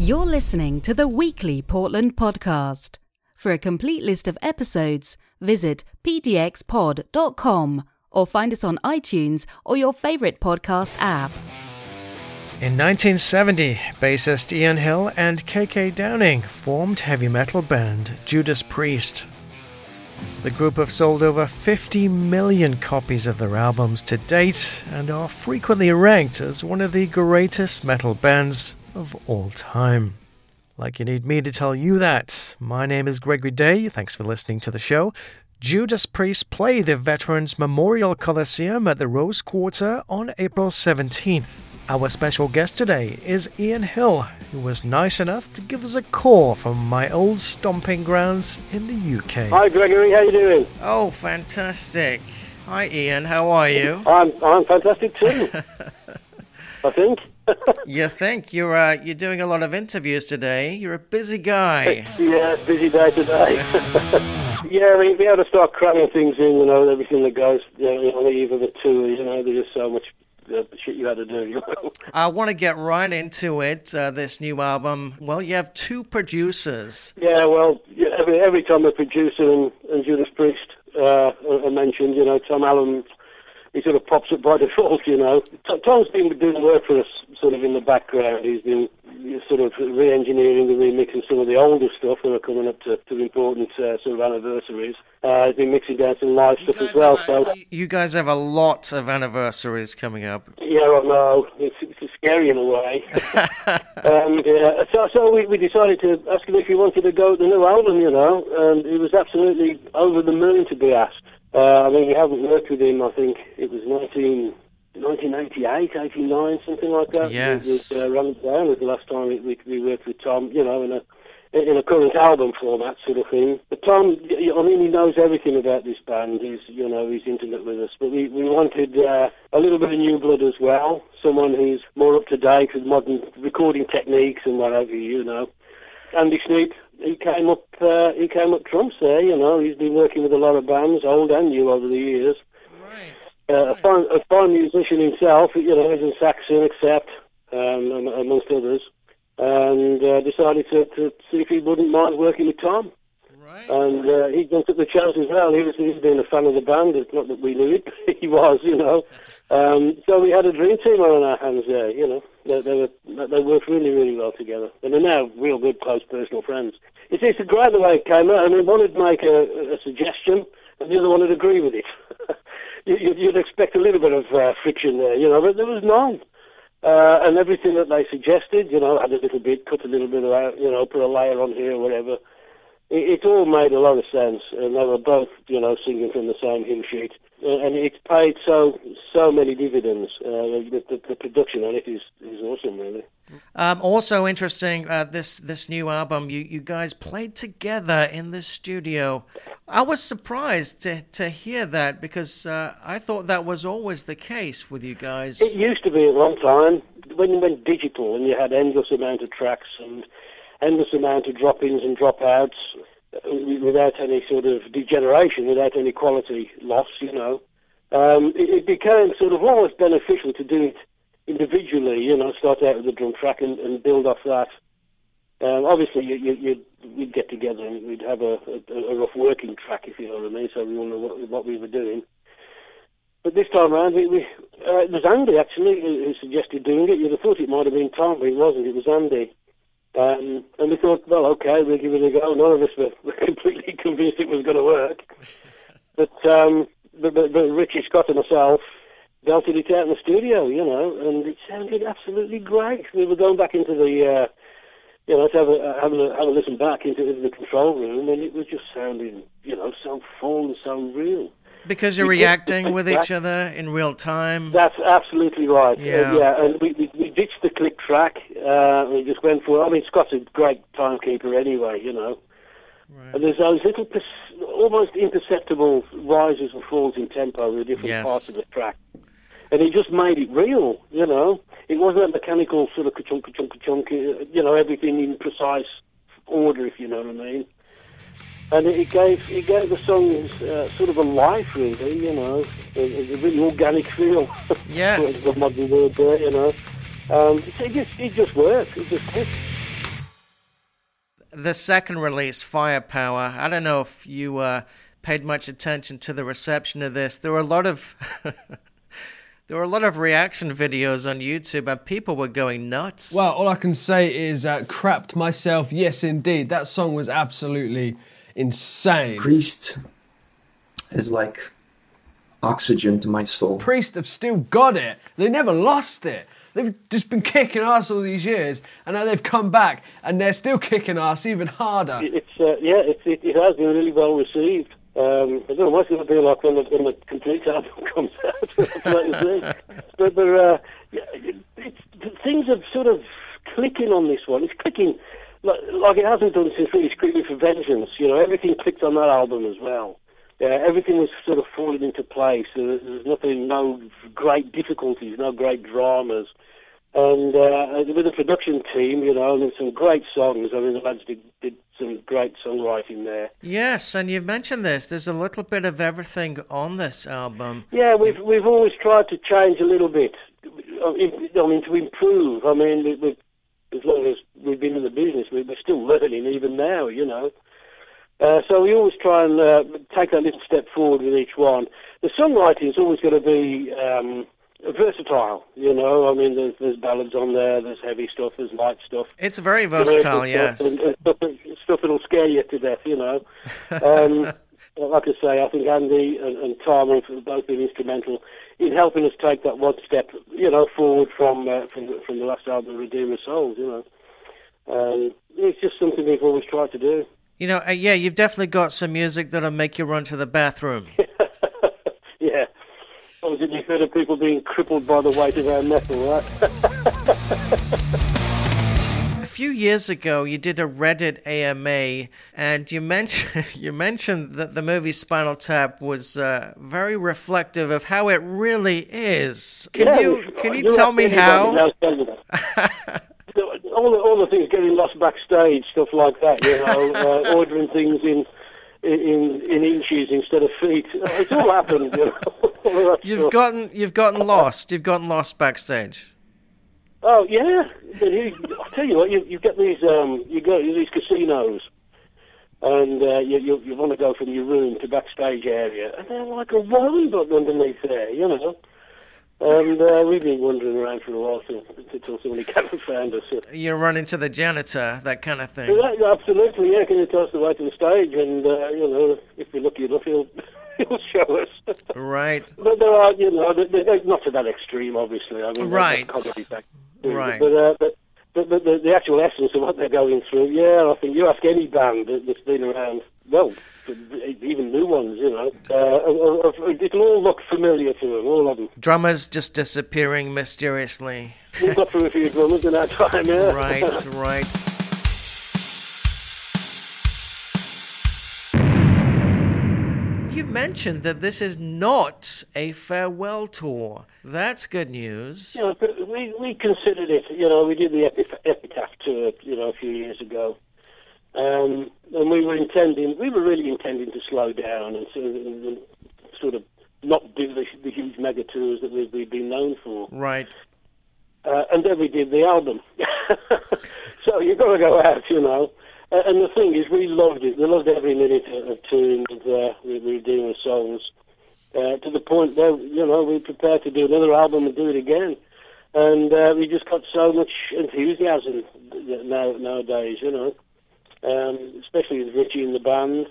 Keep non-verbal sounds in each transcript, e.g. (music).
You're listening to the weekly Portland podcast. For a complete list of episodes, visit pdxpod.com or find us on iTunes or your favorite podcast app. In 1970, bassist Ian Hill and KK Downing formed heavy metal band Judas Priest. The group have sold over 50 million copies of their albums to date and are frequently ranked as one of the greatest metal bands of all time. Like you need me to tell you that. My name is Gregory Day. Thanks for listening to the show. Judas Priest play the Veterans Memorial Coliseum at the Rose Quarter on April 17th. Our special guest today is Ian Hill, who was nice enough to give us a call from my old stomping grounds in the UK. Hi Gregory, how you doing? Oh, fantastic. Hi Ian, how are you? I'm I'm fantastic too. (laughs) I think. You think you're uh, you're doing a lot of interviews today? You're a busy guy. yeah, busy day today. (laughs) yeah, we, we had to start cramming things in, you know, everything that goes you know, on the eve of the tour. You know, there's just so much uh, shit you had to do. You know? I want to get right into it. Uh, this new album. Well, you have two producers. Yeah, well, every every time a producer and, and Judas Priest uh, are mentioned, you know, Tom Allom he sort of pops up by default, you know. Tom's been doing work for us sort of in the background. He's been sort of re-engineering and remixing some of the older stuff that are coming up to, to important uh, sort of anniversaries. Uh, he's been mixing down some live stuff as well. so you guys have a lot of anniversaries coming up. Yeah, I know. It's, it's scary in a way. (laughs) um, yeah. So, so we, we decided to ask him if he wanted to go to the new album, you know, and he was absolutely over the moon to be asked. Uh, I mean, we haven't worked with him. I think it was 19, 1988, 89, something like that. Yes. With uh, Run Down was the last time we, we, we worked with Tom. You know, in a in a current album format, sort of thing. But Tom, I mean, he knows everything about this band. He's, you know, he's intimate with us. But we, we wanted uh, a little bit of new blood as well. Someone who's more up to date with modern recording techniques and whatever, you know. Andy Sneap, he came up uh, he came up trumps there. You know, he's been working with a lot of bands, old and new, over the years. Right. Uh, a fine a fine musician himself. You know, he's in Saxon, except um, amongst others, and uh, decided to, to see if he wouldn't mind working with Tom. Right. And uh, he took the chance as well. He was he's been a fan of the band. It's not that we knew it. (laughs) he was, you know. Um, so we had a dream team on our hands there. You know, they, they were they worked really really well together, and they're now real good close personal friends. It's it's a great the way it came out. I mean, one would make a, a suggestion, and the other one would agree with it. You, you'd expect a little bit of uh, friction there, you know, but there was none. Uh, and everything that they suggested, you know, add a little bit, cut a little bit out, you know, put a layer on here, whatever it, it all made a lot of sense, and they were both, you know, singing from the same hymn sheet. Uh, and it's paid so so many dividends. Uh, the, the, the, production on it is, is awesome, really. Um, also interesting, uh, this this new album, you, you guys played together in the studio. I was surprised to, to hear that because uh, I thought that was always the case with you guys. It used to be at one time when you went digital and you had endless amount of tracks and endless amount of drop-ins and drop-outs uh, without any sort of degeneration, without any quality loss, you know. Um, it, it, became sort of almost beneficial to do it individually, you know, start out with the drum track and, and build off that. Um, obviously, you, you, you'd, we'd get together and we'd have a, a, a, rough working track, if you know what I mean, so we all know what, what we were doing. But this time around, we, we, uh, it was Andy actually who, who, suggested doing it. You'd have thought it might have been Tom, but it wasn't. It was Andy. Um, and we thought, well, okay, we'll give it a go. None of us were, were (laughs) completely convinced it was going to work. But, um, but, but, but Richie Scott and myself belted it out in the studio, you know, and it sounded absolutely great. We were going back into the, uh, you know, to have a, have a, have a listen back into, the control room, and it was just sounding, you know, so full and so real. Because you're reacting with each other in real time. That's absolutely right. Yeah, uh, yeah. And we, we, we ditched the click track. Uh, we just went for. I mean, Scott's a great timekeeper anyway, you know. Right. And there's those little, almost imperceptible rises and falls in tempo with different yes. parts of the track, and he just made it real. You know, it wasn't a mechanical sort of ka-chunk, ka-chunk, ka-chunk, uh, you know, everything in precise order, if you know what I mean and it gave it gave the songs uh, sort of a life, really. You know, a, a really organic feel. (laughs) Yes, the modern word there. You know, um, it, it, just it just worked. It just did. the second release, Firepower. I don't know if you uh, paid much attention to the reception of this. There were a lot of (laughs) there were a lot of reaction videos on YouTube, and people were going nuts. Well, all I can say is uh, crapped myself. Yes, indeed, that song was absolutely insane. Priest is like oxygen to my soul. Priest have still got it. They never lost it. They've just been kicking ass all these years, and now they've come back, and they're still kicking ass even harder. It's uh, yeah, it, it, it has been really well received. Um, I don't know what's going to be like when the, when the complete album (laughs) comes out. (laughs) but uh, yeah, it's, things are sort of clicking on this one. It's clicking like, like it hasn't done since really Screaming for Vengeance. You know, everything clicked on that album as well. Yeah, everything was sort of falling into place. There there's nothing, no great difficulties, no great dramas. And uh, with the production team, you know, and there's some great songs. I mean, the lads did, did some great songwriting there. Yes, and you've mentioned this. There's a little bit of everything on this album. Yeah, we've we've always tried to change a little bit. I mean, to improve. I mean, we, we, as long as we've been in the business, we, we're still learning even now. You know. Uh, so we always try and uh, take that little step forward with each one. The songwriting is always going to be um, versatile. You know, I mean, there's, there's ballads on there, there's heavy stuff, there's light stuff. It's very versatile, yes. And, and stuff, stuff that'll scare you to death. You know. Um, (laughs) like I say, I think Andy and, and Tom have both been instrumental in helping us take that one step, you know, forward from uh, from, the, from the last album, Redeemer Souls. You know, um, it's just something we've always tried to do. You know, uh, yeah, you've definitely got some music that'll make you run to the bathroom. (laughs) yeah. Oh, did you hear of people being crippled by the weight of our metal, right? (laughs) a few years ago, you did a Reddit AMA, and you mentioned (laughs) you mentioned that the movie Spinal Tap was uh, very reflective of how it really is. Can yeah, you can you tell me how? All the, all the things getting lost backstage, stuff like that. You know, (laughs) uh, ordering things in in in inches instead of feet. It's all happened. You know, (laughs) you've stuff. gotten you've gotten lost. You've gotten lost backstage. Oh yeah, I tell you what, you, you get these um, you go to these casinos, and uh, you, you you want to go from your room to backstage area, and they're like a button underneath there, you know. And uh, we've been wandering around for a while until somebody came and found us. You run into the janitor, that kind of thing. Yeah, absolutely, yeah. Can you tell us the way to the stage? And, uh, you know, if we're lucky enough, he'll, (laughs) he'll show us. Right. but there are, you know, they're, not to that extreme, obviously. I mean, right. Back, right. But, uh, but, but, but the, the actual essence of what they're going through, yeah, I think you ask any band that's been around well, even new ones, you know. Uh, it'll all look familiar to them, all of them. Drummers just disappearing mysteriously. We've got through a few drummers in our time, yeah. Right, (laughs) right. You mentioned that this is not a farewell tour. That's good news. Yeah, we, we considered it. You know, we did the Epitaph tour, you know, a few years ago. Um, and we were intending, we were really intending to slow down and sort of, and sort of not do the, the, huge mega tours that we've, we've been known for. Right. Uh, and then we did the album. (laughs) so you've got to go out, you know. Uh, and the thing is, we loved it. We loved every minute of touring with, uh, with Redeemer Souls. Uh, to the point where, you know, we prepared to do another album and do it again. And uh, we just got so much enthusiasm now, nowadays, you know um, especially with Richie in the band.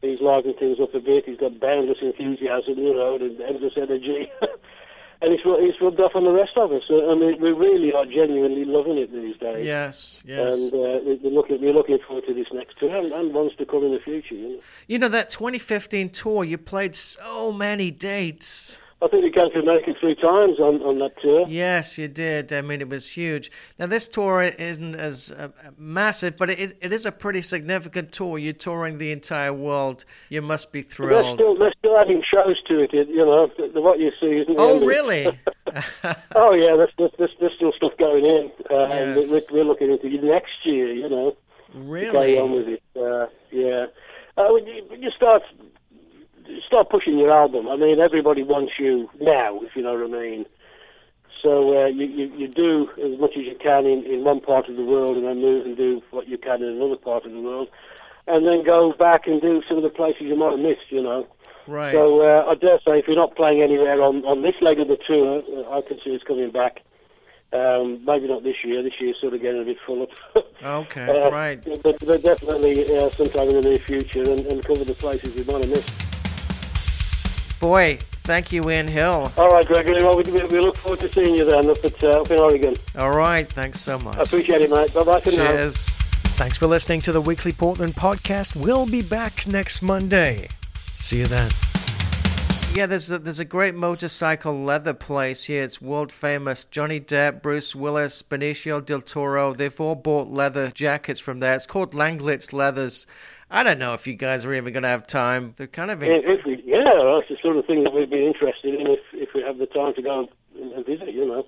He's livened things up a bit. He's got boundless enthusiasm, you know, and endless energy. (laughs) and it's, it's rubbed off on the rest of us. I mean, we really are genuinely loving it these days. Yes, yes. And uh, we're, looking, we're looking forward to this next tour and, and ones to come in the future. You know? you know, that 2015 tour, you played so many dates. I think we came to America three times on, on that tour. Yes, you did. I mean, it was huge. Now, this tour isn't as uh, massive, but it, it is a pretty significant tour. You're touring the entire world. You must be thrilled. They're still, they're still adding shows to it. You know, what you see isn't. Oh, really? (laughs) (laughs) oh, yeah. There's, there's, there's, still stuff going in. Uh, yes. we're, we're, looking into next year. You know. Really. To on with it. Uh, yeah. Uh, when you, when you start start pushing your album. I mean, everybody wants you now, if you know what I mean. So uh, you, you you do as much as you can in, in one part of the world, and then move and do what you can in another part of the world, and then go back and do some of the places you might have missed. You know. Right. So uh, I dare say, if you're not playing anywhere on, on this leg of the tour, uh, I can see it's coming back. Um, maybe not this year. This year's sort of getting a bit full up. (laughs) okay, Uh, right. But, but definitely uh, sometime in the near future and, and cover the places we might have missed. Boy, thank you, Ian Hill. All right, Gregory. Well, we, we we look forward to seeing you then up, at, uh, up in Oregon. All right, thanks so much. I appreciate it, mate. Bye bye for now. Cheers. Thanks for listening to the Weekly Portland podcast. We'll be back next Monday. See you then. Yeah, there's a, there's a great motorcycle leather place here. It's world famous. Johnny Depp, Bruce Willis, Benicio del Toro, they've all bought leather jackets from there. It's called Langlitz Leathers. I don't know if you guys are even going to have time. They're kind of in, we, yeah, that's the sort of thing that we'd be interested in if, if we have the time to go and visit, you know.